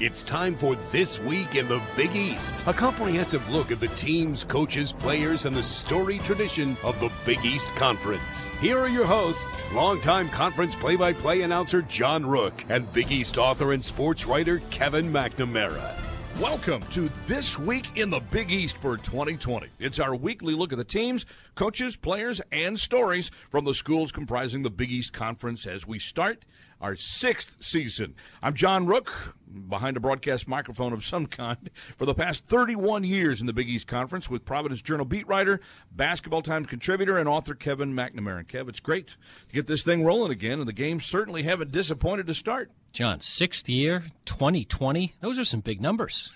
It's time for This Week in the Big East, a comprehensive look at the teams, coaches, players, and the storied tradition of the Big East Conference. Here are your hosts, longtime conference play by play announcer John Rook and Big East author and sports writer Kevin McNamara. Welcome to This Week in the Big East for 2020. It's our weekly look at the teams, coaches, players, and stories from the schools comprising the Big East Conference as we start our sixth season. I'm John Rook, behind a broadcast microphone of some kind for the past 31 years in the Big East Conference with Providence Journal beat writer, Basketball Times contributor, and author Kevin McNamara. And Kev, it's great to get this thing rolling again, and the games certainly haven't disappointed to start. John, sixth year, 2020. Those are some big numbers.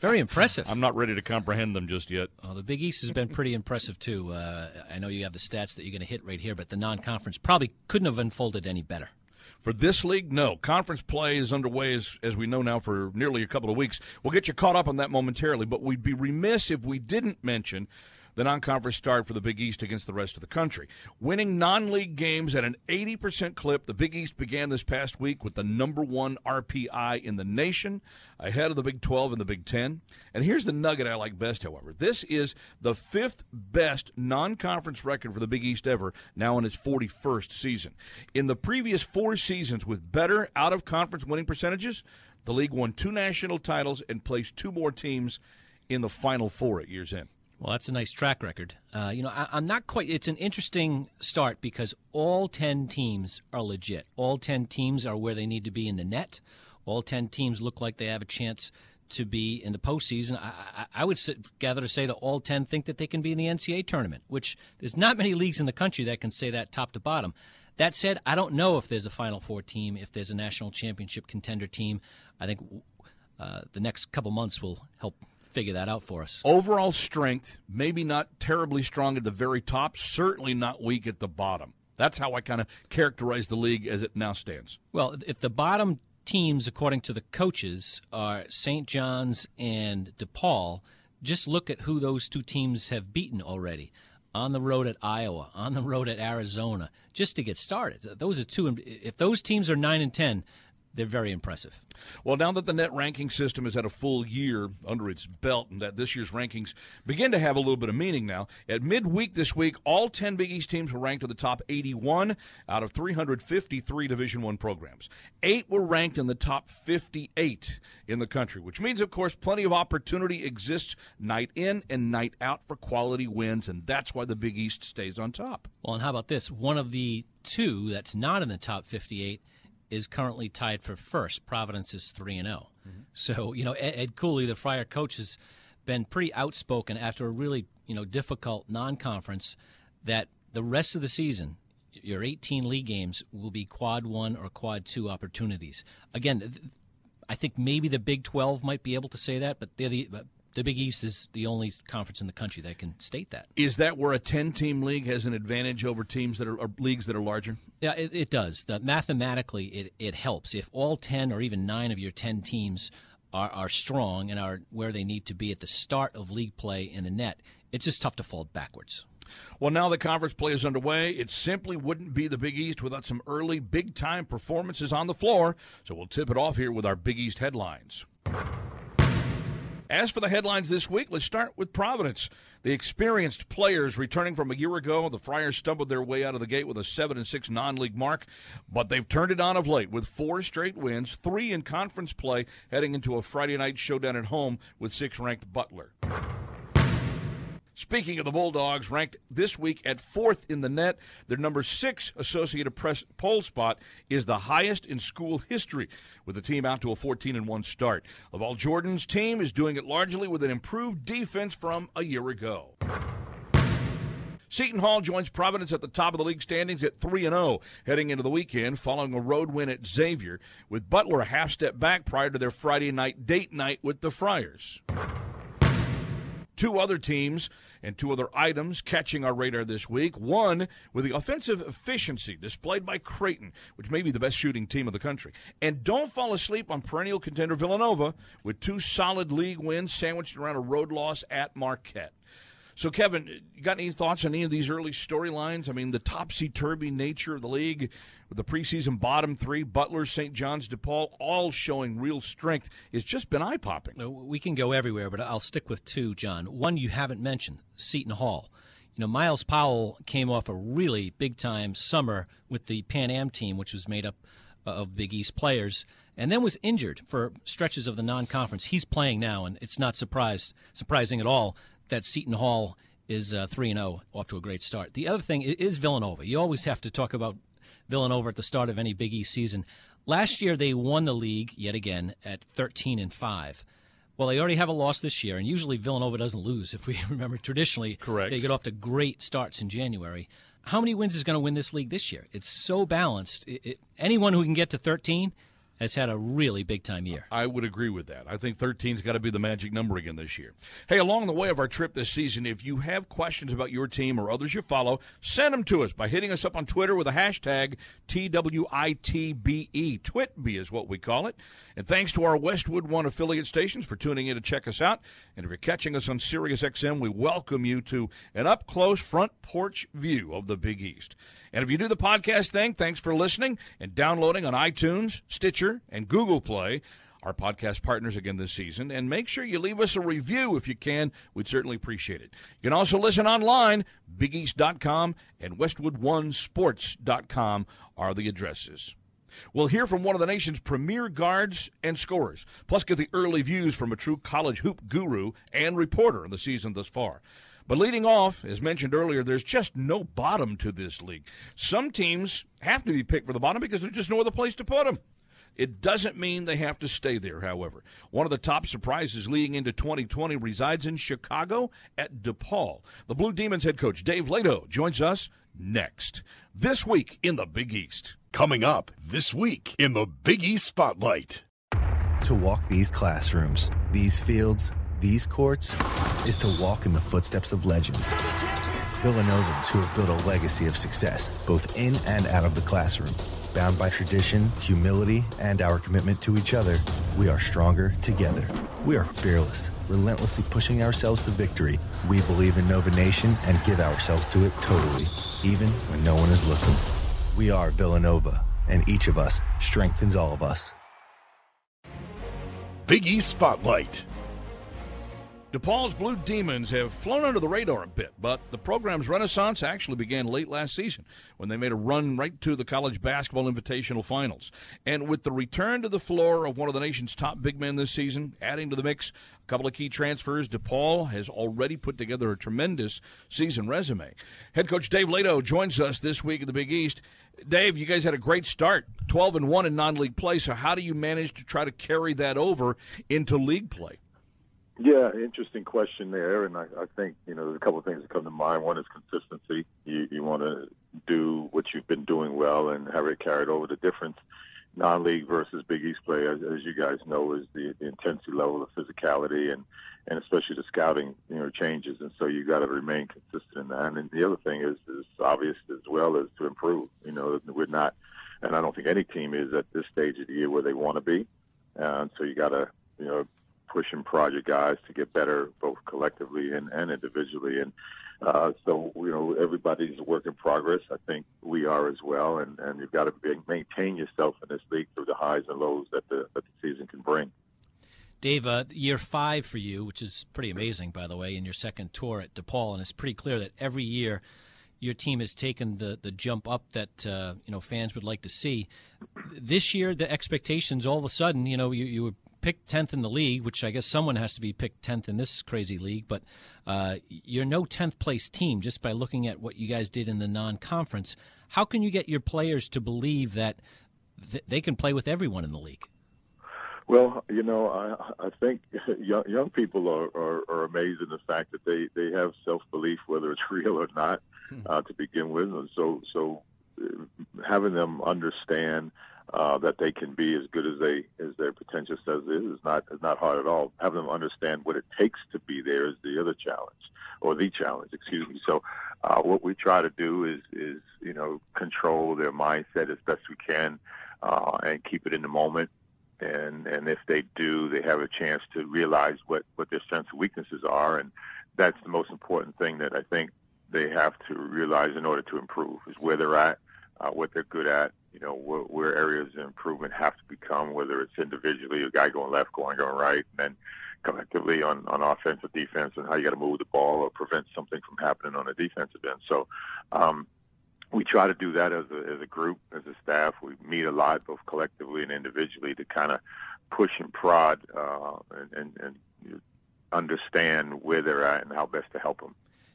Very impressive. I'm not ready to comprehend them just yet. Well, the Big East has been pretty impressive, too. Uh, I know you have the stats that you're going to hit right here, but the non conference probably couldn't have unfolded any better. For this league, no. Conference play is underway, as, as we know now, for nearly a couple of weeks. We'll get you caught up on that momentarily, but we'd be remiss if we didn't mention the non conference start for the Big East against the rest of the country. Winning non league games at an 80% clip, the Big East began this past week with the number one RPI in the nation, ahead of the Big 12 and the Big 10. And here's the nugget I like best, however. This is the fifth best non conference record for the Big East ever, now in its 41st season. In the previous four seasons with better out of conference winning percentages, the league won two national titles and placed two more teams in the final four at year's end. Well, that's a nice track record. Uh, you know, I, am not quite. It's an interesting start because all ten teams are legit. All ten teams are where they need to be in the net. All ten teams look like they have a chance to be in the postseason. I, I, I would sit, gather to say that all ten think that they can be in the NCAA tournament, which there's not many leagues in the country that can say that top to bottom. That said, I don't know if there's a Final Four team, if there's a national championship contender team. I think uh, the next couple months will help figure that out for us. Overall strength, maybe not terribly strong at the very top, certainly not weak at the bottom. That's how I kind of characterize the league as it now stands. Well, if the bottom teams, according to the coaches, are St. John's and DePaul, just look at who those two teams have beaten already. On the road at Iowa, on the road at Arizona, just to get started. Those are two. If those teams are nine and ten, they're very impressive. Well, now that the net ranking system has had a full year under its belt and that this year's rankings begin to have a little bit of meaning now, at midweek this week, all 10 Big East teams were ranked in the top 81 out of 353 Division 1 programs. 8 were ranked in the top 58 in the country, which means of course plenty of opportunity exists night in and night out for quality wins and that's why the Big East stays on top. Well, and how about this? One of the two that's not in the top 58 is currently tied for first. Providence is 3 and 0. Mm-hmm. So, you know, Ed, Ed, Cooley, the Friar coach, has been pretty outspoken after a really, you know, difficult non-conference that the rest of the season, your 18 league games will be quad 1 or quad 2 opportunities. Again, I think maybe the Big 12 might be able to say that, but they're the the Big East is the only conference in the country that can state that. Is that where a ten-team league has an advantage over teams that are leagues that are larger? Yeah, it, it does. The, mathematically, it, it helps if all ten or even nine of your ten teams are, are strong and are where they need to be at the start of league play in the net. It's just tough to fall backwards. Well, now the conference play is underway. It simply wouldn't be the Big East without some early big time performances on the floor. So we'll tip it off here with our Big East headlines. As for the headlines this week, let's start with Providence. The experienced players returning from a year ago, the Friars stumbled their way out of the gate with a 7 and 6 non-league mark, but they've turned it on of late with four straight wins, 3 in conference play heading into a Friday night showdown at home with 6 ranked Butler. Speaking of the Bulldogs, ranked this week at fourth in the net, their number six Associated Press poll spot is the highest in school history, with the team out to a 14 and 1 start. LaVall Jordan's team is doing it largely with an improved defense from a year ago. Seton Hall joins Providence at the top of the league standings at 3 0 heading into the weekend following a road win at Xavier, with Butler a half step back prior to their Friday night date night with the Friars two other teams and two other items catching our radar this week. One with the offensive efficiency displayed by Creighton, which may be the best shooting team of the country. And don't fall asleep on perennial contender Villanova with two solid league wins sandwiched around a road loss at Marquette. So, Kevin, you got any thoughts on any of these early storylines? I mean, the topsy turvy nature of the league, with the preseason bottom three, Butler, St. John's, DePaul, all showing real strength, has just been eye popping. Uh, we can go everywhere, but I'll stick with two, John. One you haven't mentioned Seton Hall. You know, Myles Powell came off a really big time summer with the Pan Am team, which was made up uh, of Big East players, and then was injured for stretches of the non conference. He's playing now, and it's not surprised, surprising at all that Seton Hall is uh, 3 0 off to a great start. The other thing is Villanova. You always have to talk about Villanova at the start of any Big East season. Last year they won the league yet again at 13 and 5. Well, they already have a loss this year, and usually Villanova doesn't lose. If we remember, traditionally, Correct. they get off to great starts in January. How many wins is going to win this league this year? It's so balanced. It, it, anyone who can get to 13 has had a really big time year. I would agree with that. I think 13's got to be the magic number again this year. Hey, along the way of our trip this season, if you have questions about your team or others you follow, send them to us by hitting us up on Twitter with a hashtag TWITBE. Twitby is what we call it. And thanks to our Westwood One affiliate stations for tuning in to check us out. And if you're catching us on SiriusXM, we welcome you to an up close front porch view of the Big East. And if you do the podcast thing, thanks for listening and downloading on iTunes, Stitcher, and Google Play our podcast partners again this season. And make sure you leave us a review if you can. We'd certainly appreciate it. You can also listen online. BigEast.com and WestwoodOneSports.com are the addresses. We'll hear from one of the nation's premier guards and scorers, plus get the early views from a true college hoop guru and reporter in the season thus far. But leading off, as mentioned earlier, there's just no bottom to this league. Some teams have to be picked for the bottom because there's just no other place to put them. It doesn't mean they have to stay there, however. One of the top surprises leading into 2020 resides in Chicago at DePaul. The Blue Demons head coach Dave Leitao joins us next. This week in the Big East. Coming up this week in the Big East Spotlight. To walk these classrooms, these fields, these courts is to walk in the footsteps of legends. Villanovans who have built a legacy of success, both in and out of the classroom. Bound by tradition, humility, and our commitment to each other, we are stronger together. We are fearless, relentlessly pushing ourselves to victory. We believe in Nova Nation and give ourselves to it totally, even when no one is looking. We are Villanova, and each of us strengthens all of us. Big East Spotlight. DePaul's Blue Demons have flown under the radar a bit, but the program's renaissance actually began late last season when they made a run right to the college basketball invitational finals. And with the return to the floor of one of the nation's top big men this season, adding to the mix a couple of key transfers, DePaul has already put together a tremendous season resume. Head coach Dave Leitao joins us this week at the Big East. Dave, you guys had a great start, 12 and 1 in non-league play, so how do you manage to try to carry that over into league play? Yeah, interesting question there, and I, I think you know there's a couple of things that come to mind. One is consistency. You you want to do what you've been doing well and have it carried over. The difference, non-league versus Big East play, as, as you guys know, is the, the intensity level of physicality and and especially the scouting, you know, changes, and so you got to remain consistent in that. And the other thing is is obvious as well as to improve. You know, we're not, and I don't think any team is at this stage of the year where they want to be, and so you got to you know pushing project guys to get better both collectively and, and individually. And uh, so, you know, everybody's a work in progress. I think we are as well. And, and you've got to be, maintain yourself in this league through the highs and lows that the, that the season can bring. Dave, uh, year five for you, which is pretty amazing, by the way, in your second tour at DePaul, and it's pretty clear that every year your team has taken the, the jump up that uh, you know fans would like to see. This year, the expectations all of a sudden, you know, you, you were picked 10th in the league, which I guess someone has to be picked 10th in this crazy league, but uh, you're no 10th place team just by looking at what you guys did in the non conference. How can you get your players to believe that th- they can play with everyone in the league? Well, you know, I, I think young, young people are, are, are amazed in the fact that they, they have self belief, whether it's real or not, hmm. uh, to begin with. And so, so uh, having them understand uh, that they can be as good as they as their potential says is is not is not hard at all. Having them understand what it takes to be there is the other challenge, or the challenge, excuse me. So, uh, what we try to do is is you know control their mindset as best we can, uh, and keep it in the moment. And and if they do, they have a chance to realize what what their strengths and weaknesses are, and that's the most important thing that I think they have to realize in order to improve is where they're at, uh, what they're good at, you know, where, where areas of improvement have to become, whether it's individually, a guy going left, going going right, and then collectively on, on offense or defense and how you got to move the ball or prevent something from happening on a defensive end. So um, we try to do that as a, as a group, as a staff. We meet a lot, both collectively and individually, to kind of push and prod uh, and, and, and understand where they're at and how best to help them.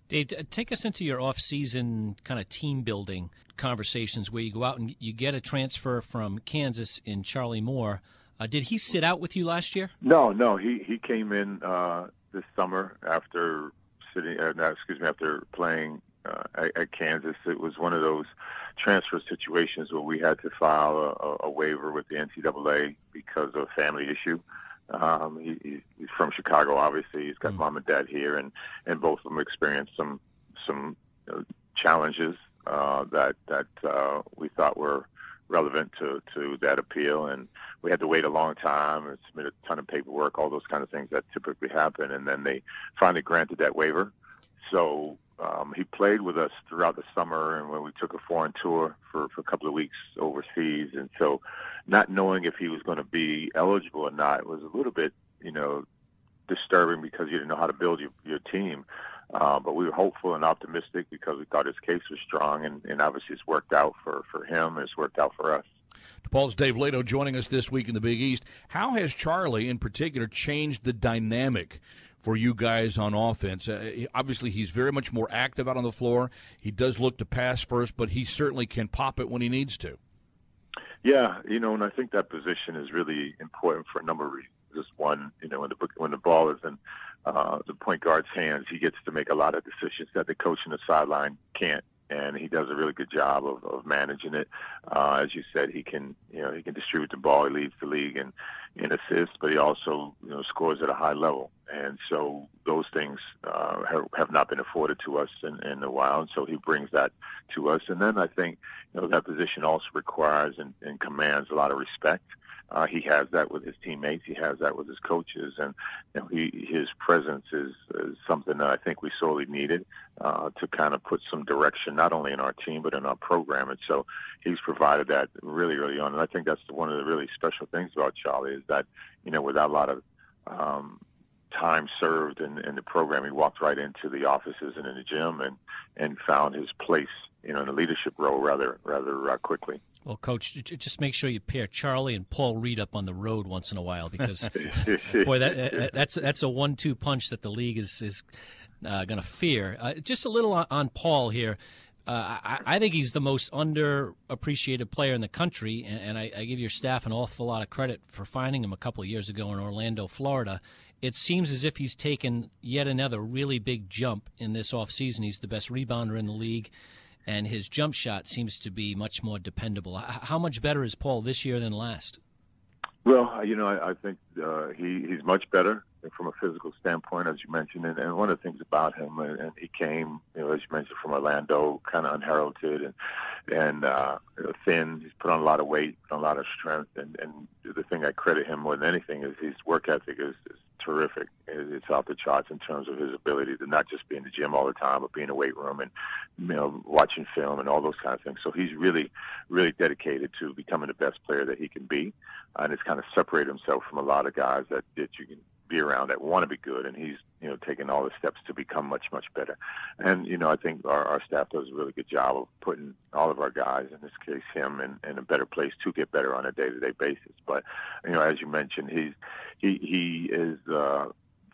Dave, take us into your off-season kind of team building conversations where you go out and you get a transfer from Kansas in Charlie Moore. Uh, did he sit out with you last year? No, no. He he came in uh, this summer after sitting. Uh, no, excuse me, after playing uh, at, at Kansas. It was one of those transfer situations where we had to file a, a waiver with the NCAA because of a family issue. Um, he, he's from Chicago, obviously. He's got mm. mom and dad here, and and both of them experienced some some you know, challenges uh, that that uh, we thought were relevant to to that appeal. And we had to wait a long time and submit a ton of paperwork, all those kind of things that typically happen. And then they finally granted that waiver. So um, he played with us throughout the summer, and when we took a foreign tour for, for a couple of weeks overseas, and so not knowing if he was going to be eligible or not was a little bit, you know, disturbing because you didn't know how to build your, your team. Uh, but we were hopeful and optimistic because we thought his case was strong, and, and obviously it's worked out for, for him. It's worked out for us. DePaul's Dave Leitao joining us this week in the Big East. How has Charlie, in particular, changed the dynamic for you guys on offense? Uh, obviously, he's very much more active out on the floor. He does look to pass first, but he certainly can pop it when he needs to. Yeah, you know, and I think that position is really important for a number of reasons. Just one, you know, when the when the ball is in uh, the point guard's hands, he gets to make a lot of decisions that the coach in the sideline can't and he does a really good job of, of managing it. Uh, as you said, he can you know he can distribute the ball. He leads the league in in assists, but he also you know scores at a high level. And so those things uh, have, have not been afforded to us in, in a while. And so he brings that to us. And then I think you know that position also requires and, and commands a lot of respect. Uh, he has that with his teammates. He has that with his coaches, and you know, he, his presence is, is something that I think we sorely needed uh, to kind of put some direction not only in our team but in our program. And so he's provided that really early on. And I think that's one of the really special things about Charlie is that you know without a lot of um, time served in, in the program, he walked right into the offices and in the gym and and found his place you know in a leadership role rather rather uh, quickly. Well, Coach, just make sure you pair Charlie and Paul Reed up on the road once in a while because, boy, that, that's that's a one-two punch that the league is is uh, going to fear. Uh, just a little on, on Paul here. Uh, I, I, think he's the most underappreciated player in the country, and, and I, I, give your staff an awful lot of credit for finding him a couple of years ago in Orlando, Florida. It seems as if he's taken yet another really big jump in this offseason. He's the best rebounder in the league and his jump shot seems to be much more dependable. How much better is Paul this year than last? Well, you know, I, I think uh, he he's much better from a physical standpoint, as you mentioned, and, and one of the things about him, and, and he came, you know, as you mentioned, from Orlando, kind of unheralded and and uh, thin. He's put on a lot of weight, a lot of strength, and and the thing I credit him more than anything is his work ethic is, is terrific. It's off the charts in terms of his ability to not just be in the gym all the time, but be in the weight room and you know watching film and all those kind of things. So he's really, really dedicated to becoming the best player that he can be, and it's kind of separated himself from a lot of guys that that you can be around that want to be good, and he's you know taking all the steps to become much much better. And you know I think our, our staff does a really good job of putting all of our guys, in this case him, in, in a better place to get better on a day to day basis. But you know as you mentioned, he's he he is uh,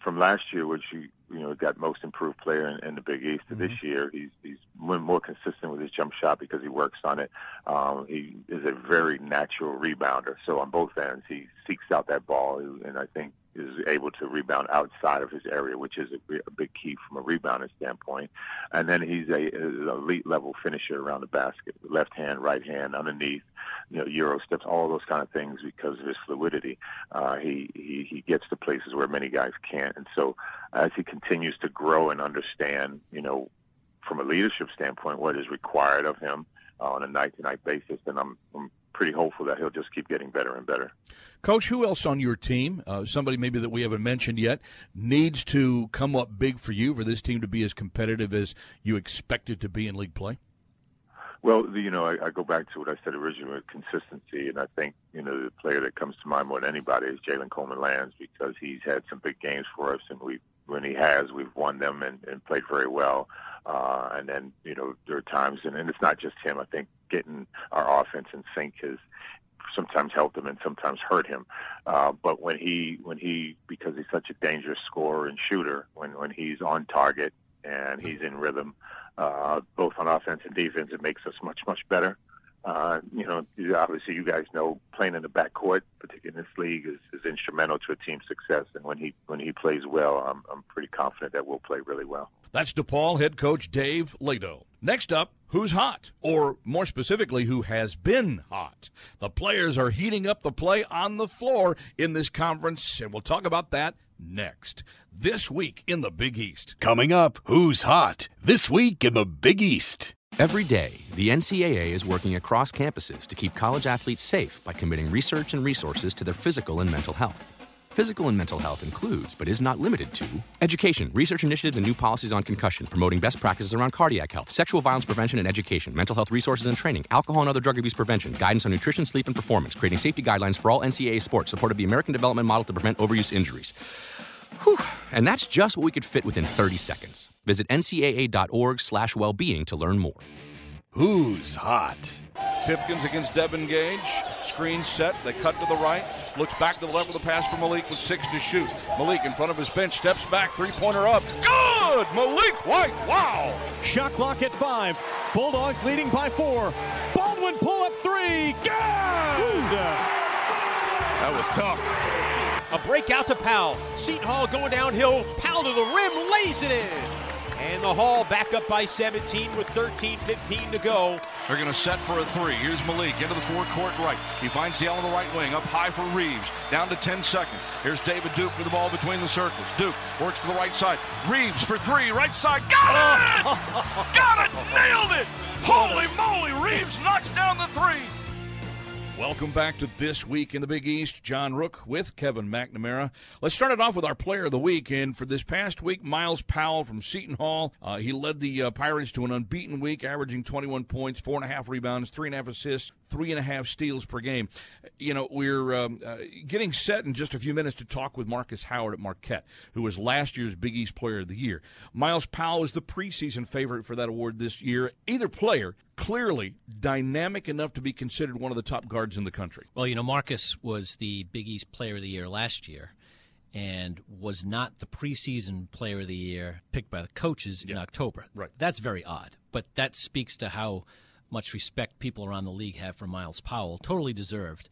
from last year, which you you know got most improved player in, in the Big East. Mm-hmm. This year, he's he's more consistent with his jump shot because he works on it. Um, he is a very natural rebounder. So on both ends, he seeks out that ball, and I think is able to rebound outside of his area, which is a, a big key from a rebounding standpoint. And then he's a, elite level finisher around the basket, left hand, right hand, underneath, you know, euro steps, all those kind of things because of his fluidity. Uh, he, he he gets to places where many guys can't. And so as he continues to grow and understand, you know, from a leadership standpoint, what is required of him uh, on a night to night basis, then I'm, I'm pretty hopeful that he'll just keep getting better and better. Coach, who else on your team, uh, somebody maybe that we haven't mentioned yet, needs to come up big for you for this team to be as competitive as you expect it to be in league play? Well, you know, I, I go back to what I said originally with consistency, and I think you know the player that comes to mind more than anybody is Jalen Coleman Lands because he's had some big games for us, and we when he has, we've won them and, and played very well. Uh, and then you know there are times, and, and it's not just him. I think getting our offense in sync has sometimes helped him and sometimes hurt him. Uh, but when he when he because he's such a dangerous scorer and shooter, when when he's on target and he's in rhythm uh, both on offense and defense. It makes us much, much better. Uh, you know, obviously, you guys know playing in the backcourt, particularly in this league, is, is instrumental to a team's success. And when he when he plays well, I'm I'm pretty confident that we'll play really well. That's DePaul head coach Dave Leitao. Next up, who's hot, or more specifically, who has been hot. The players are heating up the play on the floor in this conference, and we'll talk about that next. This week in the Big East. Coming up, who's hot? This week in the Big East. Every day, the NCAA is working across campuses to keep college athletes safe by committing research and resources to their physical and mental health. Physical and mental health includes, but is not limited to, education, research initiatives, and new policies on concussion, promoting best practices around cardiac health, sexual violence prevention and education, mental health resources and training, alcohol and other drug abuse prevention, guidance on nutrition, sleep, and performance, creating safety guidelines for all NCAA sports, support of the American Development Model to prevent overuse injuries. Whew. And that's just what we could fit within 30 seconds. Visit ncaa.org slash well-being to learn more. Who's hot? Pipkins against Devin Gage. Screen set. They cut to the right. Looks back to the left with a pass for Maliek with six to shoot. Maliek in front of his bench. Steps back. Three pointer up. Good! Maliek White. Wow! Shot clock at five. Bulldogs leading by four. Baldwin pull up three. Good! That was tough. A breakout to Powell. Seton Hall going downhill. Powell to the rim, lays it in. And the Hall back up by 17 with 13 15 to go. They're going to set for a three. Here's Maliek into the forecourt right. He finds the L on the right wing. Up high for Reeves. Down to 10 seconds. Here's David Duke with the ball between the circles. Duke works to the right side. Reeves for three. Right side. Got it! Got it! Nailed it! Holy moly! Reeves knocks down the three. Welcome back to This Week in the Big East. John Rook with Kevin McNamara. Let's start it off with our player of the week. And for this past week, Myles Powell from Seton Hall. Uh, he led the uh, Pirates to an unbeaten week, averaging 21 points, four and a half rebounds, three and a half assists, three and a half steals per game. You know, we're um, uh, getting set in just a few minutes to talk with Marcus Howard at Marquette, who was last year's Big East Player of the Year. Myles Powell is the preseason favorite for that award this year. Either player clearly dynamic enough to be considered one of the top guards in the country. Well, you know, Marcus was the Big East Player of the Year last year and was not the preseason player of the year picked by the coaches in October. Right. That's very odd, but that speaks to how much respect people around the league have for Myles Powell. Totally deserved.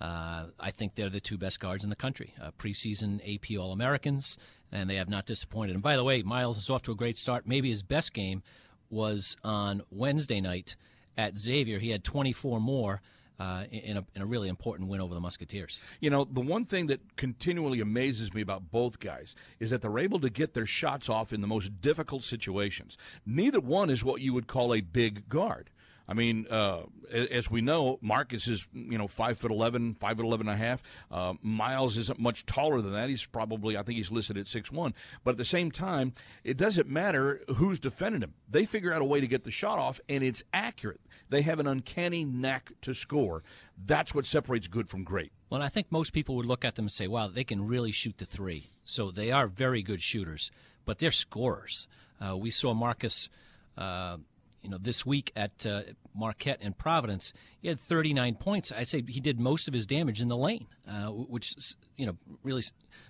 Uh, I think they're the two best guards in the country. Uh, preseason AP All Americans, and they have not disappointed. And by the way, Myles is off to a great start. Maybe his best game was on Wednesday night at Xavier. He had 24 more. Uh, in, a, in a really important win over the Musketeers. You know, the one thing that continually amazes me about both guys is that they're able to get their shots off in the most difficult situations. Neither one is what you would call a big guard. I mean, uh, as we know, Marcus is you know five foot eleven, five foot eleven and a half. Uh, Myles isn't much taller than that. He's probably I think he's listed at six one. But at the same time, it doesn't matter who's defending him. They figure out a way to get the shot off, and it's accurate. They have an uncanny knack to score. That's what separates good from great. Well, I think most people would look at them and say, "Wow, they can really shoot the three. So they are very good shooters, but they're scorers. Uh, we saw Marcus. Uh, you know, this week at uh, Marquette and Providence, he had 39 points. I'd say he did most of his damage in the lane, uh, which you know really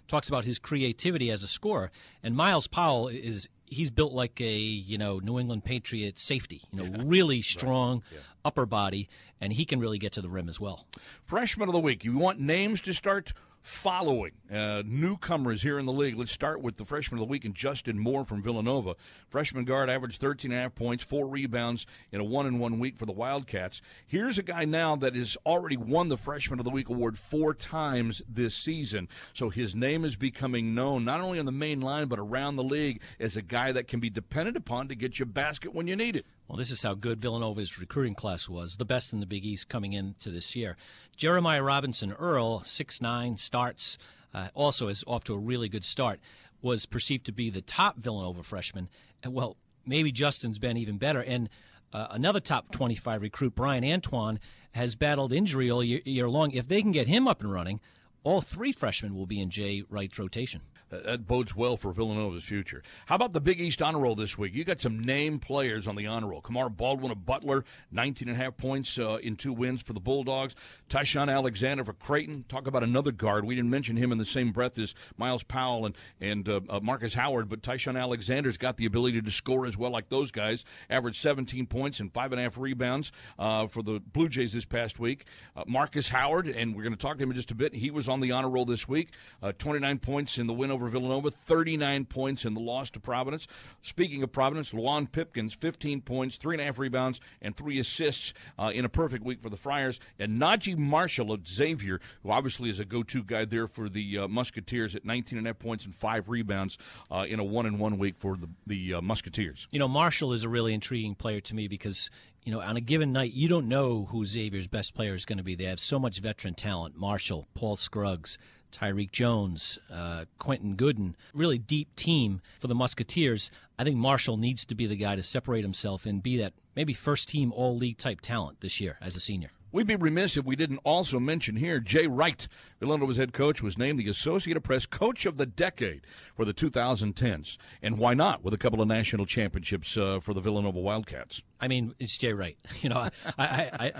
talks about his creativity as a scorer. And Myles Powell is he's built like a you know New England Patriot safety, you know, yeah. really strong right. yeah. upper body, and he can really get to the rim as well. Freshman of the week. You want names to start following uh, newcomers here in the league. Let's start with the freshman of the week and Justin Moore from Villanova. Freshman guard averaged 13 and a half points, four rebounds in a one in one week for the Wildcats. Here's a guy now that has already won the freshman of the week award four times this season. So his name is becoming known not only on the main line but around the league as a guy that can be depended upon to get you a basket when you need it. Well, this is how good Villanova's recruiting class was, the best in the Big East coming into this year. Jeremiah Robinson Earl, six nine, starts, uh, also is off to a really good start, was perceived to be the top Villanova freshman. Well, maybe Justin's been even better. And uh, another top 25 recruit, Bryan Antoine, has battled injury all year, year long. If they can get him up and running, all three freshmen will be in Jay Wright's rotation. That bodes well for Villanova's future. How about the Big East honor roll this week? You got some name players on the honor roll. Kamar Baldwin of Butler, 19 and a half points uh, in two wins for the Bulldogs. Ty-Shon Alexander for Creighton. Talk about another guard. We didn't mention him in the same breath as Myles Powell and, and uh, uh, Marcus Howard, but Ty-Shon Alexander's got the ability to score as well like those guys. Averaged 17 points and five and a half rebounds uh, for the Blue Jays this past week. Uh, Marcus Howard, and we're going to talk to him in just a bit, he was on the honor roll this week. Uh, 29 points in the win over Villanova, 39 points in the loss to Providence. Speaking of Providence, Luwane Pipkins, 15 points, three and a half rebounds, and three assists uh, in a perfect week for the Friars. And Naji Marshall of Xavier, who obviously is a go-to guy there for the uh, Musketeers at 19 and a half points and five rebounds uh, in a one and one week for the, the uh, Musketeers. You know, Marshall is a really intriguing player to me because you know, on a given night, you don't know who Xavier's best player is going to be. They have so much veteran talent Marshall, Paul Scruggs, Tyrique Jones, uh, Quentin Goodin, really deep team for the Musketeers. I think Marshall needs to be the guy to separate himself and be that maybe first team all league type talent this year as a senior. We'd be remiss if we didn't also mention here Jay Wright, Villanova's head coach, was named the Associated Press Coach of the Decade for the 2010s. And why not with a couple of national championships uh, for the Villanova Wildcats? I mean, it's Jay Wright. You know, I, I, I,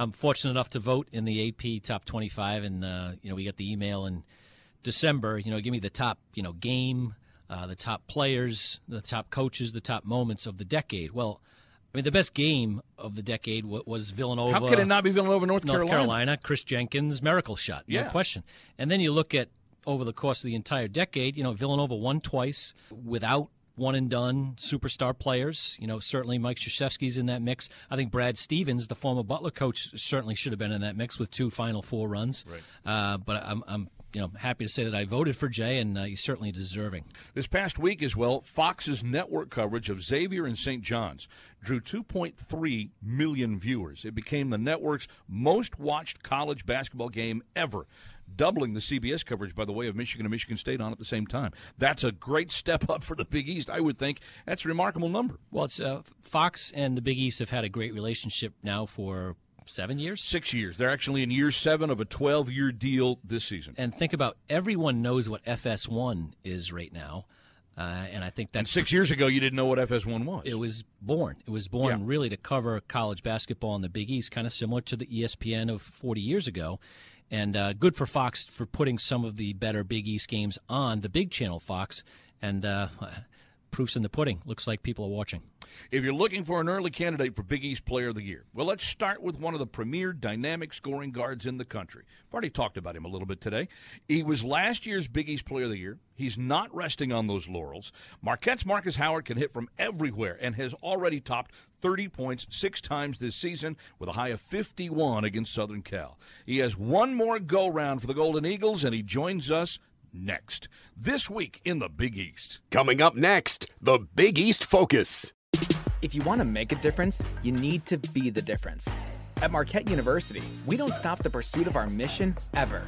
I'm fortunate enough to vote in the AP Top 25, and uh, you know, we got the email in December. You know, give me the top, you know, game, uh, the top players, the top coaches, the top moments of the decade. Well I mean, the best game of the decade was Villanova. How could it not be Villanova, North, North Carolina? Carolina? Kris Jenkins, miracle shot, no yeah. question. And then you look at over the course of the entire decade, you know, Villanova won twice without one and done superstar players. You know, certainly Mike Krzyzewski's in that mix. I think Brad Stevens, the former Butler coach, certainly should have been in that mix with two Final Four runs. Right. Uh, but I'm, I'm you know, happy to say that I voted for Jay, and uh, he's certainly deserving. This past week as well, Fox's network coverage of Xavier and St. John's drew 2.3 million viewers. It became the network's most watched college basketball game ever, doubling the CBS coverage, by the way, of Michigan and Michigan State on at the same time. That's a great step up for the Big East, I would think. That's a remarkable number. Well, it's uh, Fox and the Big East have had a great relationship now for seven years? Six years. They're actually in year seven of a 12 year deal this season. And think about everyone knows what FS1 is right now. Uh, and I think that six years ago you didn't know what FS1 was. It was born. It was born Yeah. really to cover college basketball in the Big East, kind of similar to the ESPN of 40 years ago. And uh, good for Fox for putting some of the better Big East games on the big channel Fox. And uh, proofs in the pudding. Looks like people are watching. If you're looking for an early candidate for Big East Player of the Year, well, let's start with one of the premier dynamic scoring guards in the country. I've already talked about him a little bit today. He was last year's Big East Player of the Year. He's not resting on those laurels. Marquette's Marcus Howard can hit from everywhere and has already topped 30 points six times this season with a high of 51 against Southern Cal. He has one more go round for the Golden Eagles, and he joins us next. This week in the Big East. Coming up next, the Big East Focus. If you want to make a difference, you need to be the difference. At Marquette University, we don't stop the pursuit of our mission ever.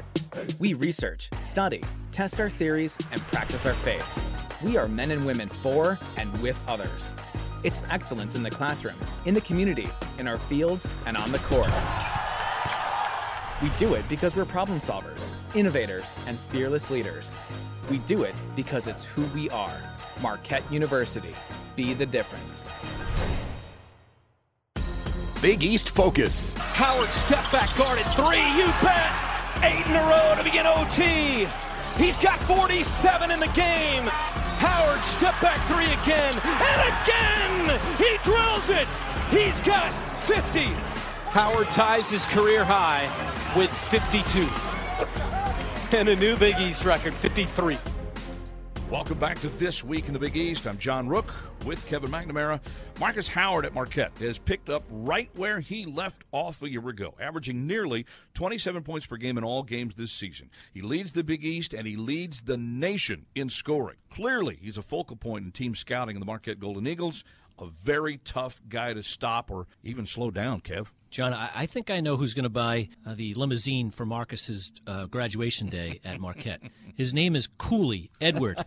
We research, study, test our theories, and practice our faith. We are men and women for and with others. It's excellence in the classroom, in the community, in our fields, and on the court. We do it because we're problem solvers, innovators, and fearless leaders. We do it because it's who we are. Marquette University. Be the difference. Big East Focus. Howard step back guarded three. You bet. Eight in a row to begin OT. He's got 47 in the game. Howard step back three again and again. He drills it. He's got 50. Howard ties his career high with 52. And a new Big East record, 53. Welcome back to This Week in the Big East. I'm John Rook with Kevin McNamara. Marcus Howard at Marquette has picked up right where he left off a year ago, averaging nearly 27 points per game in all games this season. He leads the Big East and he leads the nation in scoring. Clearly, he's a focal point in team scouting in the Marquette Golden Eagles. A very tough guy to stop or even slow down, Kev. John, I, think I know who's going to buy uh, the limousine for Marcus's uh, graduation day at Marquette. His name is Cooley Edward.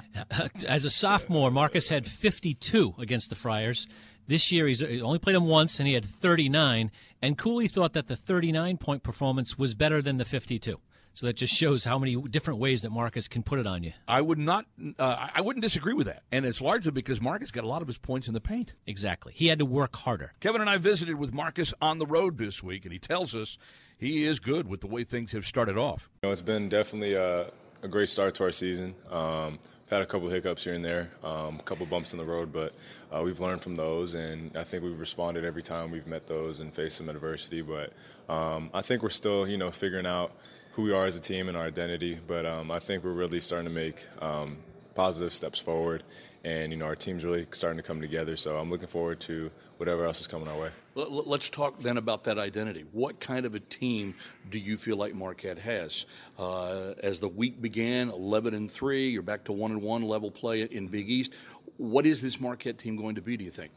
As a sophomore, Marcus had 52 against the Friars. This year, he's he only played him once, and he had 39. And Cooley thought that the 39 point performance was better than the 52. So that just shows how many different ways that Marcus can put it on you. I would not, uh, I wouldn't disagree with that, and it's largely because Marcus got a lot of his points in the paint. Exactly, he had to work harder. Kevin and I visited with Marcus on the road this week, and he tells us he is good with the way things have started off. You know, it's been definitely a, a great start to our season. Um, had a couple hiccups here and there, um, a couple bumps in the road, but uh, we've learned from those, and I think we've responded every time we've met those and faced some adversity. But um, I think we're still, you know, figuring out who we are as a team and our identity. But um, I think we're really starting to make um, positive steps forward, and you know our team's really starting to come together. So I'm looking forward to whatever else is coming our way. Let's talk then about that identity. What kind of a team do you feel like Marquette has? Uh, as the week began, 11 and three, you're back to one and one level play in Big East. What is this Marquette team going to be? Do you think?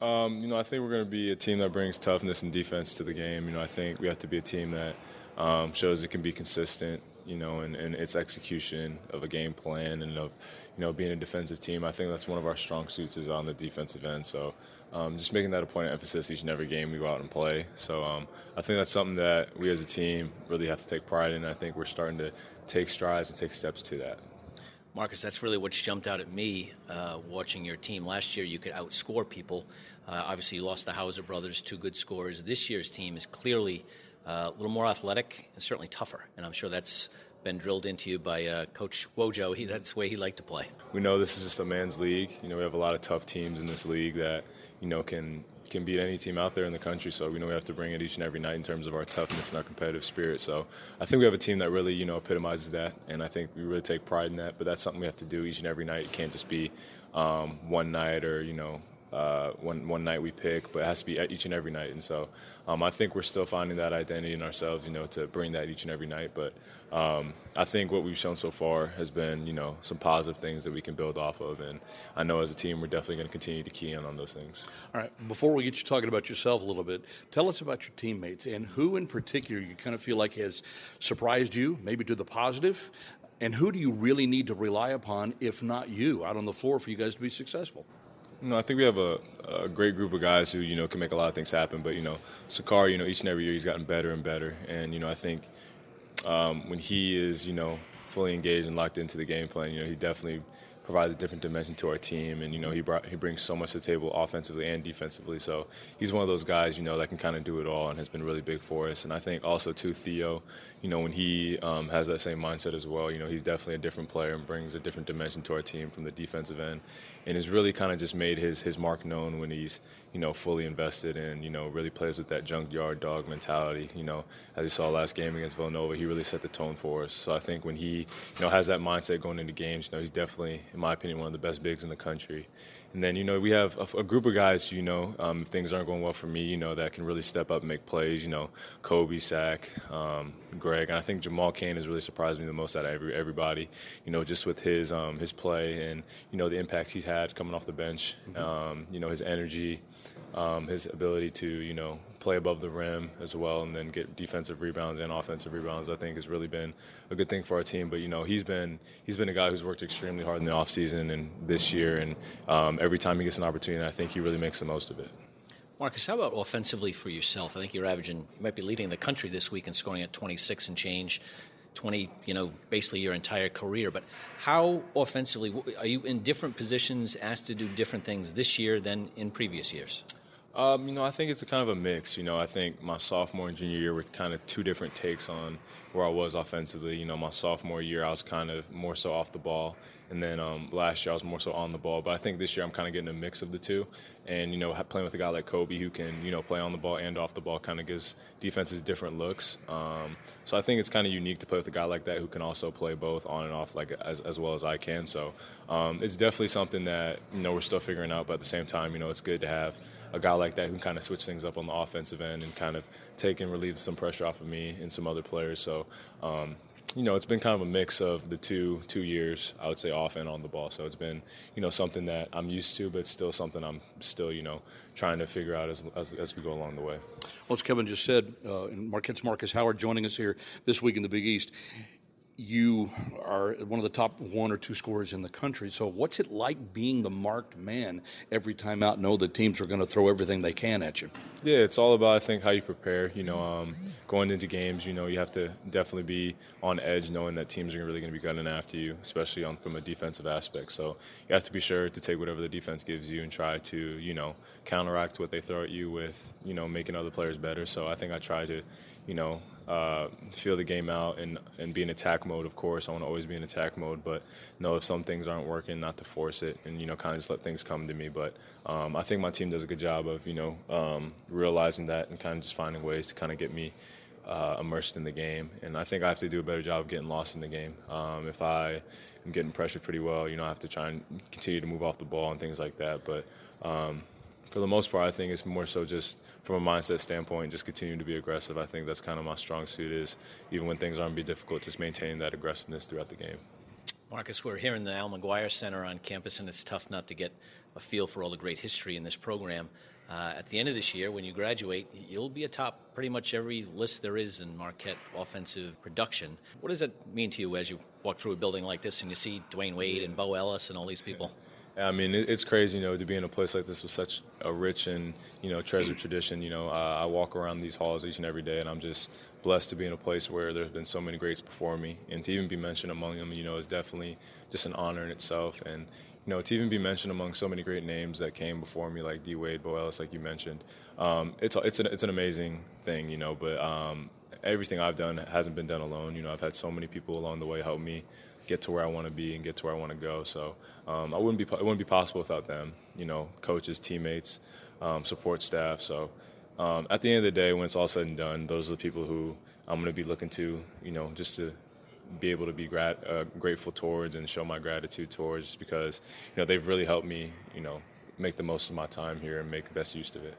Um, you know, I think we're going to be a team that brings toughness and defense to the game. You know, I think we have to be a team that um, shows it can be consistent, you know, in, in, its execution of a game plan and of, you know, being a defensive team. I think that's one of our strong suits is on the defensive end. So um, just making that a point of emphasis each and every game we go out and play. So um, I think that's something that we as a team really have to take pride in. I think we're starting to take strides and take steps to that. Marcus, that's really what's jumped out at me uh, watching your team. Last year, you could outscore people. Uh, obviously, you lost the Hauser brothers, two good scorers. This year's team is clearly a little more athletic and certainly tougher. And I'm sure that's been drilled into you by uh, Coach Wojo. He, that's the way he liked to play. We know this is just a man's league. You know, we have a lot of tough teams in this league that you know can can beat any team out there in the country. So we know we have to bring it each and every night in terms of our toughness and our competitive spirit. So I think we have a team that really you know epitomizes that, and I think we really take pride in that. But that's something we have to do each and every night. It can't just be um, one night or you know uh, one one night we pick, but it has to be each and every night. And so um, I think we're still finding that identity in ourselves, you know, to bring that each and every night. But um, I think what we've shown so far has been, you know, some positive things that we can build off of. And I know as a team, we're definitely going to continue to key in on those things. All right. Before we get you talking about yourself a little bit, tell us about your teammates and who in particular you kind of feel like has surprised you, maybe to the positive. And who do you really need to rely upon, if not you, out on the floor for you guys to be successful? Know, I think we have a, a, great group of guys who you know can make a lot of things happen. But you know, Sacar, you know, each and every year he's gotten better and better. And you know, I think um, when he is you know fully engaged and locked into the game plan, you know, he definitely provides a different dimension to our team, and you know he brought he brings so much to the table offensively and defensively. So he's one of those guys you know that can kind of do it all, and has been really big for us. And I think also too Theo, you know when he um, has that same mindset as well, you know he's definitely a different player and brings a different dimension to our team from the defensive end, and has really kind of just made his his mark known when he's you know fully invested and you know really plays with that junkyard dog mentality. You know as you saw last game against Villanova, he really set the tone for us. So I think when he you know has that mindset going into games, you know he's definitely in my opinion, one of the best bigs in the country. And then, you know, we have a, a group of guys, you know, um, things aren't going well for me, you know, that can really step up and make plays. You know, Koby, Sack, um, Greg. And I think Jamal Cain has really surprised me the most out of every, everybody, you know, just with his um, his play and, you know, the impacts he's had coming off the bench, mm-hmm. Um, you know, his energy, um, his ability to, you know, play above the rim as well and then get defensive rebounds and offensive rebounds I think has really been a good thing for our team but you know he's been he's been a guy who's worked extremely hard in the offseason and this year and um, every time he gets an opportunity I think he really makes the most of it Marcus, how about offensively for yourself? I think you're averaging, you might be leading the country this week and scoring at 26 and change, 20, you know, basically your entire career. But how offensively, are you in different positions, asked to do different things this year than in previous years? Um, you know, I think it's a kind of a mix. You know, I think my sophomore and junior year were kind of two different takes on where I was offensively. You know, my sophomore year I was kind of more so off the ball, and then um, last year I was more so on the ball. But I think this year I'm kind of getting a mix of the two. And you know, playing with a guy like Koby who can you know play on the ball and off the ball kind of gives defenses different looks. Um, so I think it's kind of unique to play with a guy like that who can also play both on and off like as, as well as I can. So um, it's definitely something that you know we're still figuring out. But at the same time, you know, it's good to have a guy like that who can kind of switch things up on the offensive end and kind of take and relieve some pressure off of me and some other players. So um, you know, it's been kind of a mix of the two two years. I would say off and on the ball. So it's been you know something that I'm used to, but still something I'm still you know trying to figure out as as, as we go along the way. Well, as Kevin just said, uh, Marquette's Marcus Howard joining us here this week in the Big East you are one of the top one or two scorers in the country. So, what's it like being the marked man every time out? Know the teams are going to throw everything they can at you. Yeah, it's all about I think how you prepare. You know, um, going into games, you know, you have to definitely be on edge, knowing that teams are really going to be gunning after you, especially on from a defensive aspect. So, you have to be sure to take whatever the defense gives you and try to, you know, counteract what they throw at you with, you know, making other players better. So, I think I try to, you know, uh, feel the game out and, and be in attack mode, of course. I want to always be in attack mode, but know if some things aren't working, not to force it and, you know, kind of just let things come to me. But um, I think my team does a good job of, you know, um, realizing that and kind of just finding ways to kind of get me uh, immersed in the game. And I think I have to do a better job of getting lost in the game. Um, if I am getting pressured pretty well, you know, I have to try and continue to move off the ball and things like that. But um, for the most part, I think it's more so just from a mindset standpoint, just continuing to be aggressive. I think that's kind of my strong suit is even when things aren't be difficult, just maintaining that aggressiveness throughout the game. Marcus, we're here in the Al McGuire Center on campus, and it's tough not to get a feel for all the great history in this program. Uh, at the end of this year, when you graduate, you'll be atop pretty much every list there is in Marquette offensive production. What does that mean to you as you walk through a building like this and you see Dwyane Wade and Bo Ellis and all these people? I mean, it's crazy, you know, to be in a place like this with such a rich and you know treasure tradition. You know, I walk around these halls each and every day, and I'm just blessed to be in a place where there's been so many greats before me, and to even be mentioned among them, you know, is definitely just an honor in itself. And you know, to even be mentioned among so many great names that came before me, like D Wade, Bo Ellis, like you mentioned, um, it's it's an it's an amazing thing, you know. But um, everything I've done hasn't been done alone. You know, I've had so many people along the way help me get to where I want to be and get to where I want to go. So um, I wouldn't be it wouldn't be possible without them. You know, coaches, teammates, um, support staff. So um, at the end of the day, when it's all said and done, those are the people who I'm going to be looking to. You know, just to be able to be grat- uh, grateful towards and show my gratitude towards because you know they've really helped me. You know, make the most of my time here and make the best use of it.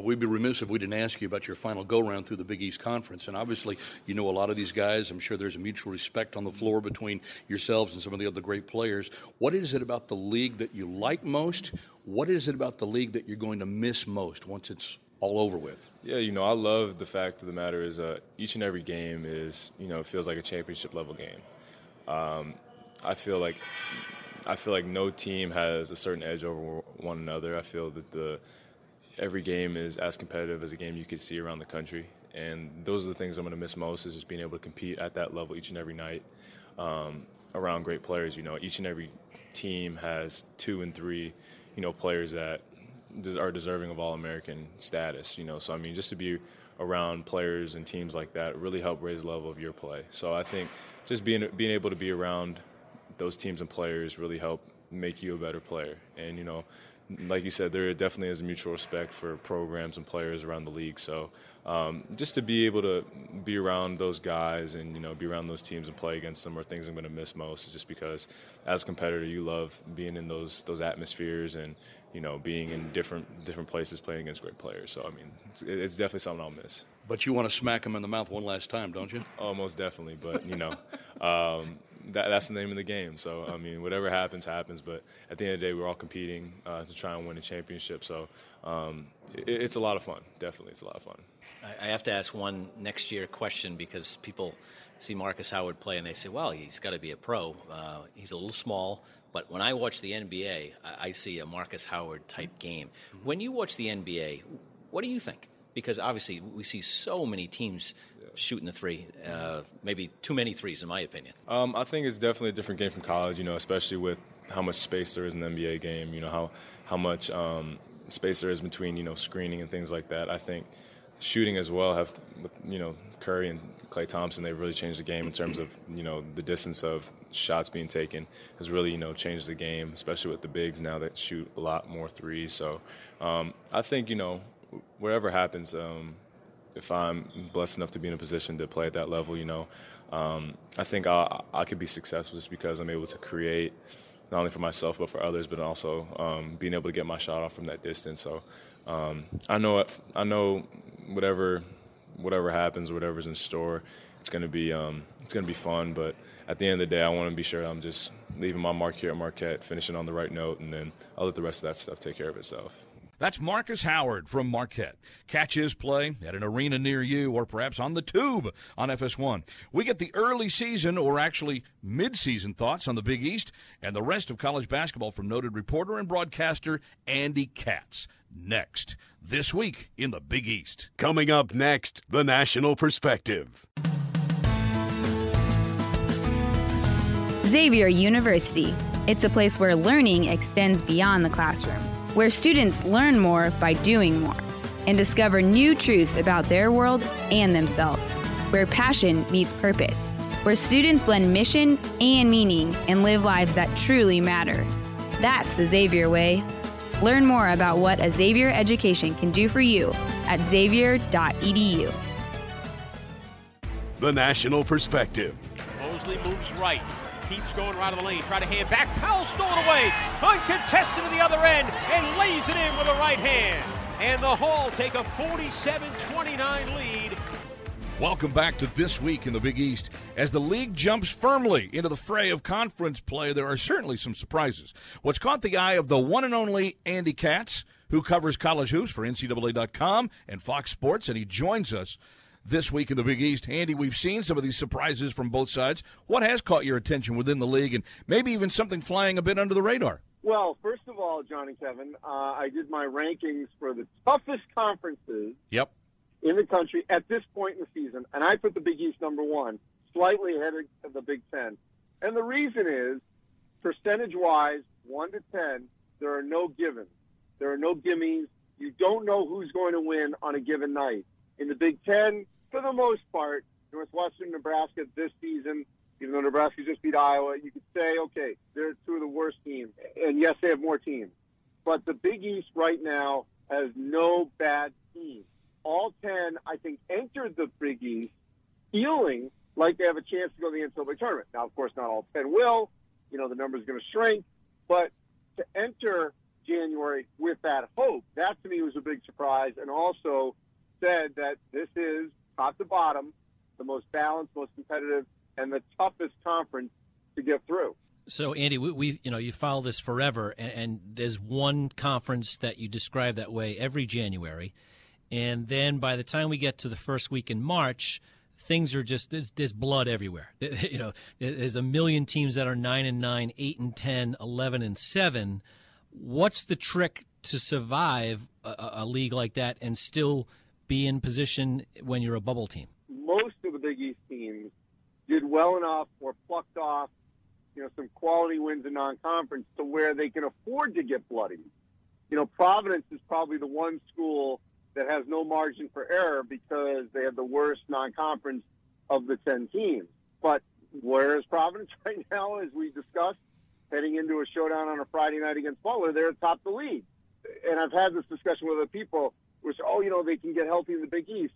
We'd be remiss if we didn't ask you about your final go round through the Big East Conference. And obviously, you know a lot of these guys. I'm sure there's a mutual respect on the floor between yourselves and some of the other great players. What is it about the league that you like most? What is it about the league that you're going to miss most once it's all over with? Yeah, you know, I love the fact of the matter is uh, each and every game is, you know, feels like a championship level game. Um, I feel like I feel like no team has a certain edge over one another. I feel that the every game is as competitive as a game you could see around the country. And those are the things I'm going to miss most is just being able to compete at that level each and every night um, around great players. You know, each and every team has two and three, you know, players that are deserving of All-American status. You know, so I mean, just to be around players and teams like that really help raise the level of your play. So I think just being being able to be around those teams and players really help make you a better player. And you know, like you said, there definitely is a mutual respect for programs and players around the league. So um, just to be able to be around those guys and you know be around those teams and play against them are things I'm going to miss most. Just because as a competitor, you love being in those those atmospheres and you know being in different different places playing against great players. So I mean, it's, it's definitely something I'll miss. But you want to smack them in the mouth one last time, don't you? Oh, most definitely. But you know. Um, that, that's the name of the game. So I mean, whatever happens, happens. But at the end of the day, we're all competing uh, to try and win a championship. So um, it, it's a lot of fun. Definitely, it's a lot of fun. I have to ask one next year question because people see Marcus Howard play and they say, "Well, he's got to be a pro. Uh, he's a little small." But when I watch the NBA, I, I see a Marcus Howard type game. Mm-hmm. When you watch the NBA, what do you think? Because obviously, we see so many teams shooting the three. Uh, maybe too many threes, in my opinion. Um, I think it's definitely a different game from college. You know, especially with how much space there is in the NBA game. You know how how much um, space there is between you know screening and things like that. I think shooting as well have you know Curry and Klay Thompson. They've really changed the game in terms of you know the distance of shots being taken has really you know changed the game, especially with the bigs now that shoot a lot more threes. So um, I think you know whatever happens. Um, if I'm blessed enough to be in a position to play at that level, you know, um, I think I, I could be successful just because I'm able to create not only for myself but for others, but also um, being able to get my shot off from that distance. So um, I know I know whatever whatever happens, whatever's in store, it's to be um, it's going to be fun. But at the end of the day, I want to be sure I'm just leaving my mark here at Marquette, finishing on the right note, and then I'll let the rest of that stuff take care of itself. That's Marcus Howard from Marquette. Catch his play at an arena near you or perhaps on the tube on FS1. We get the early season or actually mid-season thoughts on the Big East and the rest of college basketball from noted reporter and broadcaster Andy Katz. Next, this week in the Big East. Coming up next, the national perspective. Xavier University. It's a place where learning extends beyond the classroom where students learn more by doing more and discover new truths about their world and themselves, where passion meets purpose, where students blend mission and meaning and live lives that truly matter. That's the Xavier way. Learn more about what a Xavier education can do for you at xavier.edu. The National Perspective. Mosley moves right keeps going right of the lane. Try to hand back. Powell stolen away. Uncontested to the other end and lays it in with a right hand. And the Hall take a 47 29 lead. Welcome back to This Week in the Big East. As the league jumps firmly into the fray of conference play, there are certainly some surprises. What's caught the eye of the one and only Andy Katz, who covers college hoops for NCAA.com and Fox Sports, and he joins us this week in the Big East. Andy, we've seen some of these surprises from both sides. What has caught your attention within the league, and maybe even something flying a bit under the radar? Well, first of all, Johnny Kevin, uh, I did my rankings for the toughest conferences. Yep. In the country at this point in the season, and I put the Big East number one, slightly ahead of the Big Ten. And the reason is, percentage-wise, one to ten, there are no givens. There are no gimmies. You don't know who's going to win on a given night. In the Big Ten, for the most part, Northwestern, Nebraska this season, even though Nebraska just beat Iowa, you could say, okay, they're two of the worst teams. And yes, they have more teams. But the Big East right now has no bad teams. All 10, I think, entered the Big East feeling like they have a chance to go to the NCAA tournament. Now, of course, not all 10 will. You know, the number is going to shrink. But to enter January with that hope, that to me was a big surprise. And also said that this is top to bottom, the most balanced, most competitive, and the toughest conference to get through. So, Andy, we, we, you know you follow this forever, and, and, there's one conference that you describe that way every January, and then by the time we get to the first week in March, things are just there's, there's blood everywhere. You know, there's a million teams that are nine and nine, eight and 10, 11 and seven. What's the trick to survive a, a league like that and still be in position when you're a bubble team? Most of the Big East teams did well enough or plucked off, you know, some quality wins in non-conference to where they can afford to get bloody. You know, Providence is probably the one school that has no margin for error because they have the worst non-conference of the 10 teams. But where is Providence right now, as we discussed, heading into a showdown on a Friday night against Butler? They're atop the league. And I've had this discussion with other people which, oh, you know, they can get healthy in the Big East.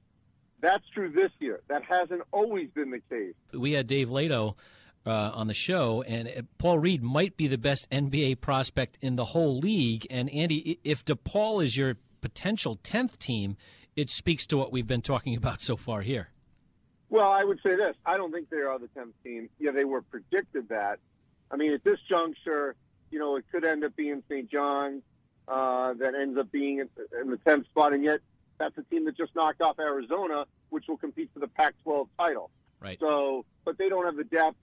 That's true this year. That hasn't always been the case. We had Dave Leitao uh, on the show, and uh, Paul Reed might be the best NBA prospect in the whole league. And Andy, if DePaul is your potential 10th team, it speaks to what we've been talking about so far here. Well, I would say this. I don't think they are the 10th team. Yeah, they were predicted that. I mean, at this juncture, you know, it could end up being St. John's uh, that ends up being in the 10th spot, and yet that's a team that just knocked off Arizona, which will compete for the Pac-12 title. Right. So, but they don't have the depth,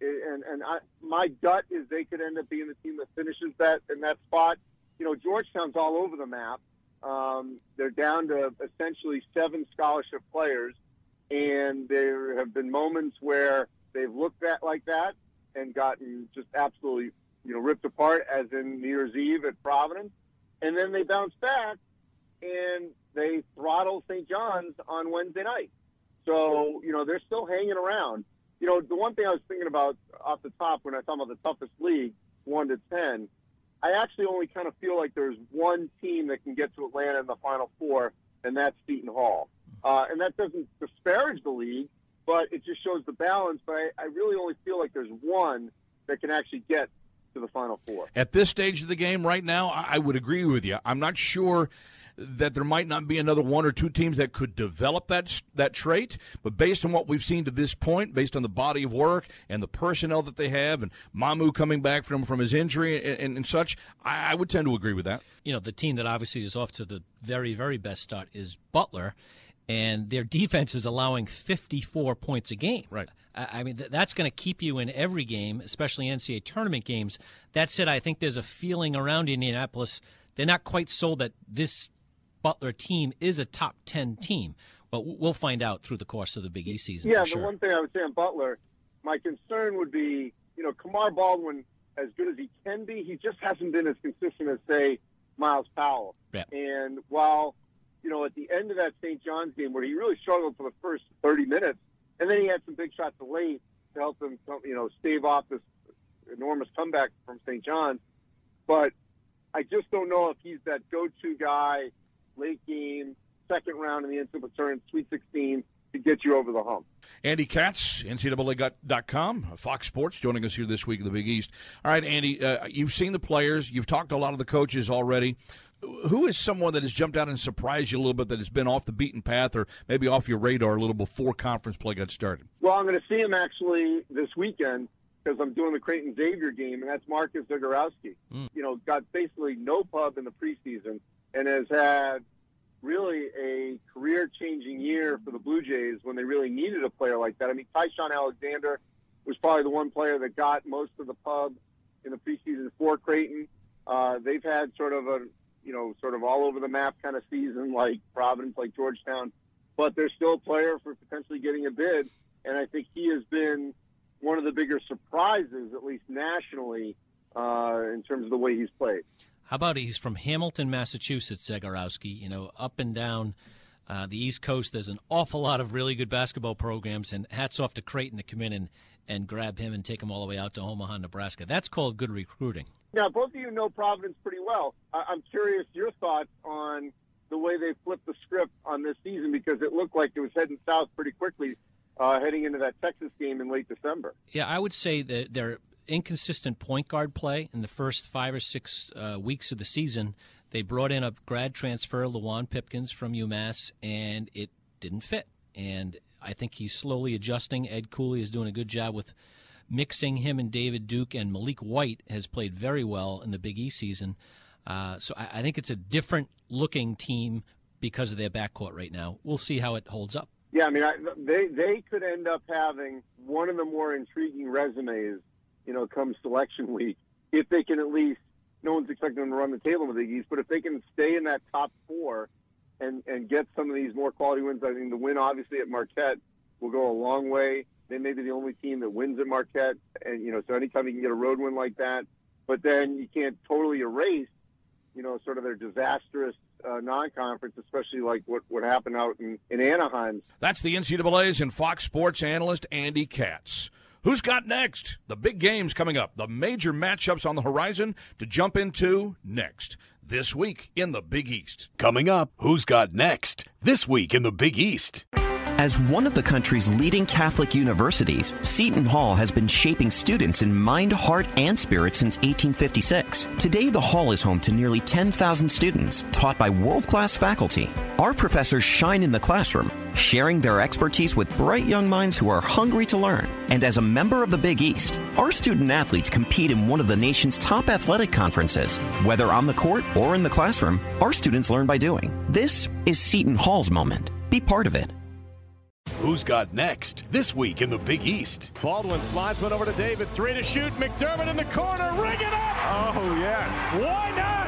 and and I, my gut is they could end up being the team that finishes that in that spot. You know, Georgetown's all over the map. Um, they're down to essentially seven scholarship players, and there have been moments where they've looked at like that and gotten just absolutely you know, ripped apart as in New Year's Eve at Providence. And then they bounce back and they throttle St. John's on Wednesday night. So, you know, they're still hanging around. You know, the one thing I was thinking about off the top when I talk about the toughest league, one to 10, I actually only kind of feel like there's one team that can get to Atlanta in the Final Four, and that's Seton Hall. Uh, and that doesn't disparage the league, but it just shows the balance. But I, I really only feel like there's one that can actually get to the Final Four. At this stage of the game right now, I would agree with you. I'm not sure that there might not be another one or two teams that could develop that that trait. But based on what we've seen to this point, based on the body of work and the personnel that they have, and Mamu coming back from from his injury and, and, and such, I, I would tend to agree with that. You know, the team that obviously is off to the very very best start is Butler and their defense is allowing 54 points a game. Right. I mean, that's going to keep you in every game, especially NCAA tournament games. That said, I think there's a feeling around Indianapolis. They're not quite sold that this Butler team is a top 10 team, but we'll find out through the course of the Big East season. Yeah, the sure. one thing I would say on Butler, my concern would be, you know, Kamar Baldwin, as good as he can be, he just hasn't been as consistent as, say, Myles Powell. Yeah. And while you know, at the end of that St. John's game where he really struggled for the first 30 minutes, and then he had some big shots late to help him, you know, stave off this enormous comeback from St. John's. But I just don't know if he's that go-to guy, late game, second round in the NCAA tournament, Sweet 16 to get you over the hump. Andy Katz, NCAA.com, Fox Sports, joining us here this week in the Big East. All right, Andy, uh, you've seen the players, you've talked to a lot of the coaches already. Who is someone that has jumped out and surprised you a little bit that has been off the beaten path or maybe off your radar a little before conference play got started? Well, I'm going to see him actually this weekend because I'm doing the Creighton Xavier game, and that's Marcus Zegarowski. Mm. You know, got basically no pub in the preseason and has had really a career-changing year for the Blue Jays when they really needed a player like that. I mean, Ty-Shon Alexander was probably the one player that got most of the pub in the preseason for Creighton. Uh, they've had sort of a you know, sort of all over the map kind of season, like Providence, like Georgetown, but they're still a player for potentially getting a bid. And I think he has been one of the bigger surprises, at least nationally, uh, in terms of the way he's played. How about he's from Hamilton, Massachusetts, Zegarowski? You know, up and down uh, the East Coast, there's an awful lot of really good basketball programs, and hats off to Creighton to come in and, and grab him and take him all the way out to Omaha, Nebraska. That's called good recruiting. Now, both of you know Providence pretty well. I- I'm curious your thoughts on the way they flipped the script on this season because it looked like it was heading south pretty quickly uh, heading into that Texas game in late December. Yeah, I would say that their inconsistent point guard play in the first five or six uh, weeks of the season. They brought in a grad transfer, Luwane Pipkins from UMass, and it didn't fit. And I think he's slowly adjusting. Ed Cooley is doing a good job with mixing him and David Duke, and Maliek White has played very well in the Big East season. Uh, so I, I think it's a different looking team because of their backcourt right now. We'll see how it holds up. Yeah, I mean, I, they they could end up having one of the more intriguing resumes, you know, come selection week if they can at least. No one's expecting them to run the table in the East, but if they can stay in that top four and and get some of these more quality wins, I think the win obviously at Marquette will go a long way. They may be the only team that wins at Marquette, and you know, so anytime you can get a road win like that, but then you can't totally erase, you know, sort of their disastrous uh, non-conference, especially like what, what happened out in, in Anaheim. That's the NCAA's and Fox Sports analyst Andy Katz. Who's got next? The big games coming up, the major matchups on the horizon to jump into next. This week in the Big East. Coming up, who's got next? This week in the Big East. As one of the country's leading Catholic universities, Seton Hall has been shaping students in mind, heart, and spirit since 1856. Today, the hall is home to nearly 10,000 students, taught by world class faculty. Our professors shine in the classroom, sharing their expertise with bright young minds who are hungry to learn. And as a member of the Big East, our student athletes compete in one of the nation's top athletic conferences. Whether on the court or in the classroom, our students learn by doing. This is Seton Hall's moment. Be part of it. Who's got next? This week in the Big East. Baldwin slides one over to David. Three to shoot. McDermott in the corner. Ring it up. Oh, yes. Why not?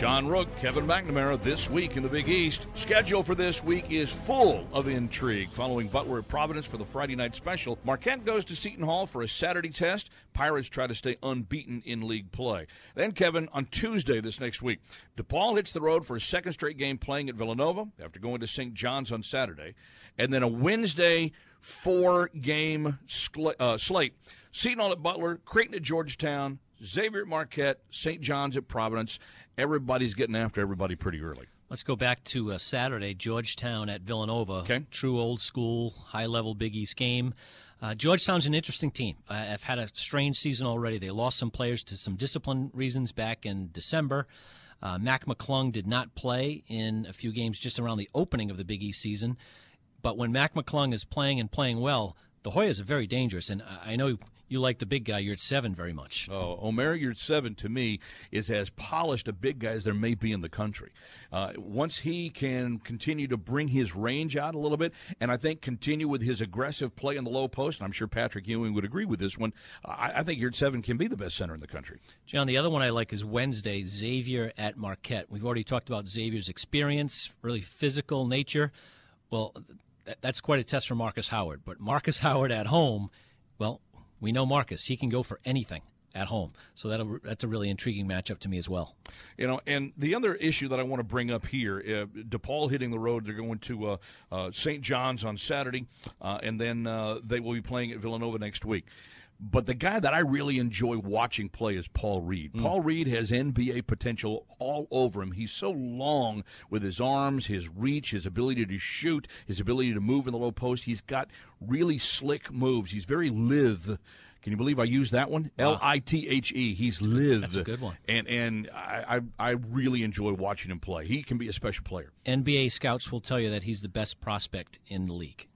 John Rooke, Kevin McNamara this week in the Big East. Schedule for this week is full of intrigue. Following Butler at Providence for the Friday night special, Marquette goes to Seton Hall for a Saturday test. Pirates try to stay unbeaten in league play. Then, Kevin, on Tuesday this next week, DePaul hits the road for a second straight game playing at Villanova after going to St. John's on Saturday. And then a Wednesday four game skla- uh, slate. Seton Hall at Butler, Creighton at Georgetown, Xavier at Marquette, St. John's at Providence. Everybody's getting after everybody pretty early. Let's go back to uh, Saturday, Georgetown at Villanova. Okay. True old school, high level Big East game. Uh, Georgetown's an interesting team. Uh, I've had a strange season already. They lost some players to some discipline reasons back in December. Uh, Mac McClung did not play in a few games just around the opening of the Big East season, but when Mac McClung is playing and playing well, the Hoyas are very dangerous. And I know you like the big guy, Yurtseven, very much. Oh, Omer seven to me, is as polished a big guy as there may be in the country. Uh, once he can continue to bring his range out a little bit, and I think continue with his aggressive play in the low post, and I'm sure Patrick Ewing would agree with this one, I, I think Seven can be the best center in the country. John, the other one I like is Wednesday, Xavier at Marquette. We've already talked about Xavier's experience, really physical nature. Well, that's quite a test for Marcus Howard. But Marcus Howard at home, well, we know Marcus. He can go for anything at home. So that that's a really intriguing matchup to me as well. You know, and the other issue that I want to bring up here, uh, DePaul hitting the road. They're going to uh, uh, St. John's on Saturday, uh, and then uh, they will be playing at Villanova next week. But the guy that I really enjoy watching play is Paul Reed. Mm. Paul Reed has NBA potential all over him. He's so long with his arms, his reach, his ability to shoot, his ability to move in the low post. He's got really slick moves. He's very lithe. Can you believe I used that one? L I T H E. He's lithe. That's a good one. And and I, I, I really enjoy watching him play. He can be a special player. NBA scouts will tell you that he's the best prospect in the league.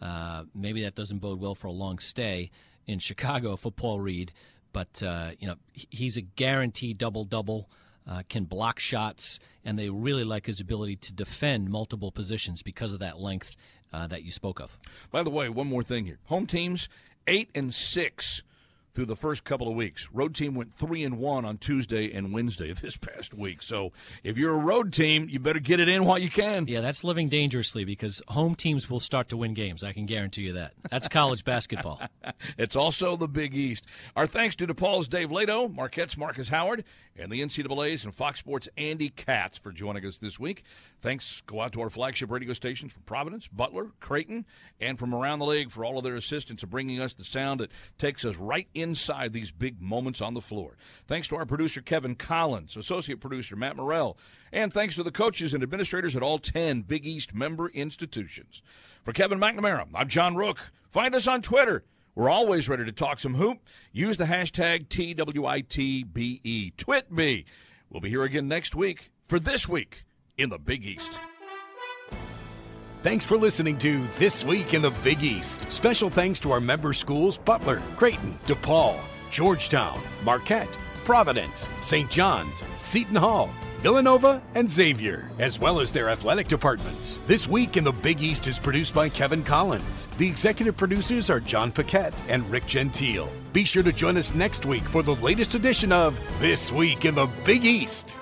Uh, maybe that doesn't bode well for a long stay in Chicago for Paul Reed, but uh, you know he's a guaranteed double double. Uh, can block shots, and they really like his ability to defend multiple positions because of that length uh, that you spoke of. By the way, one more thing here: home teams eight and six through the first couple of weeks. Road team went three and one on Tuesday and Wednesday of this past week. So if you're a road team, you better get it in while you can. Yeah, that's living dangerously because home teams will start to win games. I can guarantee you that. That's college basketball. it's also the Big East. Our thanks to DePaul's Dave Leitao, Marquette's Marcus Howard, and the NCAA's and Fox Sports Andy Katz for joining us this week. Thanks go out to our flagship radio stations from Providence, Butler, Creighton, and from around the league for all of their assistance in bringing us the sound that takes us right inside these big moments on the floor. Thanks to our producer Kevin Collins, associate producer Matt Morrell, and thanks to the coaches and administrators at all 10 Big East member institutions. For Kevin McNamara, I'm John Rooke. Find us on Twitter we're always ready to talk some hoop. Use the hashtag TWITBE. Twit me. We'll be here again next week for This Week in the Big East. Thanks for listening to This Week in the Big East. Special thanks to our member schools Butler, Creighton, DePaul, Georgetown, Marquette, Providence, St. John's, Seton Hall, Villanova, and Xavier, as well as their athletic departments. This week in the Big East is produced by Kevin Collins. The executive producers are John Paquette and Rick Gentile. Be sure to join us next week for the latest edition of This Week in the Big East.